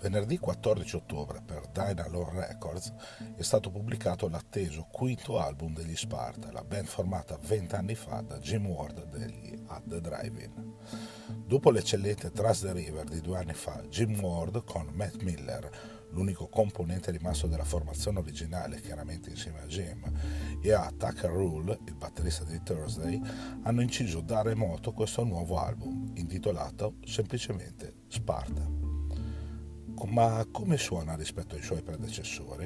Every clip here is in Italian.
Venerdì 14 ottobre per Dynalore Records è stato pubblicato l'atteso quinto album degli Sparta, la band formata 20 anni fa da Jim Ward degli At The Drive-In. Dopo l'eccellente Trust the River di due anni fa, Jim Ward con Matt Miller, l'unico componente rimasto della formazione originale, chiaramente insieme a Jim, e a Tucker Rule, il batterista di Thursday, hanno inciso da remoto questo nuovo album, intitolato semplicemente Sparta ma come suona rispetto ai suoi predecessori?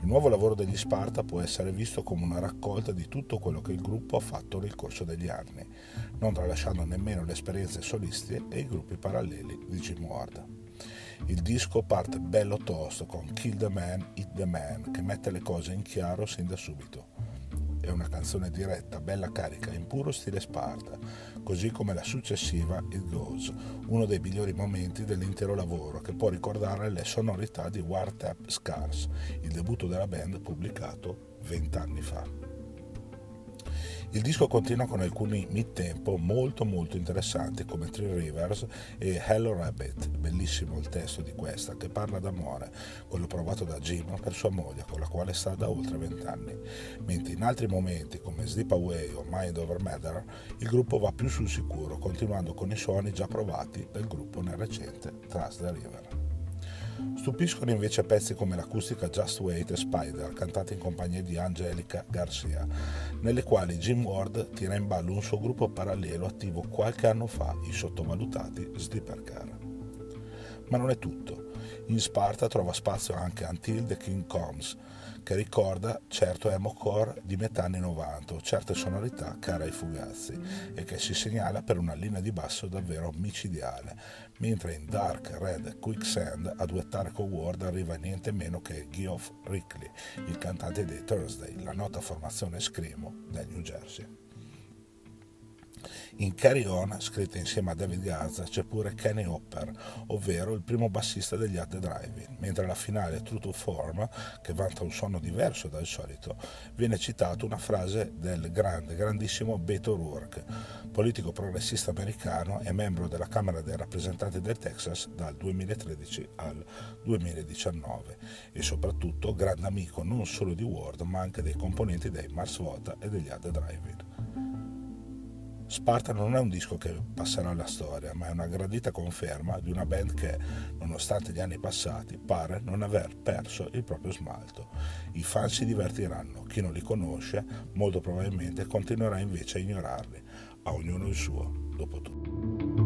Il nuovo lavoro degli Sparta può essere visto come una raccolta di tutto quello che il gruppo ha fatto nel corso degli anni, non tralasciando nemmeno le esperienze solisti e i gruppi paralleli di Jim Ward. Il disco parte bello tosto con Kill the Man, Eat the Man, che mette le cose in chiaro sin da subito. È una canzone diretta, bella carica, in puro stile Sparta, così come la successiva It Goes, uno dei migliori momenti dell'intero lavoro che può ricordare le sonorità di War Tap Scars, il debutto della band pubblicato vent'anni fa. Il disco continua con alcuni mid-tempo molto molto interessanti come Three Rivers e Hello Rabbit, bellissimo il testo di questa che parla d'amore, quello provato da Jim per sua moglie con la quale sta da oltre vent'anni, mentre in altri momenti come Sleep Away o Mind Over Matter il gruppo va più sul sicuro continuando con i suoni già provati del gruppo nel recente Trust the River. Stupiscono invece pezzi come l'acustica Just Wait e Spider, cantati in compagnia di Angelica Garcia, nelle quali Jim Ward tira in ballo un suo gruppo parallelo attivo qualche anno fa, i sottovalutati Sleeper Car. Ma non è tutto. In Sparta trova spazio anche Until the King Comes, che ricorda certo emo-core di metà anni 90 o certe sonorità care ai fugazzi e che si segnala per una linea di basso davvero micidiale, mentre in Dark Red Quicksand a duettare con Ward arriva niente meno che Geoff Rickley, il cantante dei Thursday, la nota formazione screamo del New Jersey. In Carry On, scritta insieme a David Gaza, c'è pure Kenny Hopper, ovvero il primo bassista degli Hard Driving, mentre alla finale True to Form, che vanta un suono diverso dal solito, viene citata una frase del grande, grandissimo Beto O'Rourke, politico progressista americano e membro della Camera dei rappresentanti del Texas dal 2013 al 2019 e soprattutto grande amico non solo di Ward ma anche dei componenti dei Mars Volta e degli Hard Driving. Sparta non è un disco che passerà alla storia, ma è una gradita conferma di una band che, nonostante gli anni passati, pare non aver perso il proprio smalto. I fan si divertiranno, chi non li conosce molto probabilmente continuerà invece a ignorarli, a ognuno il suo, dopo tutto.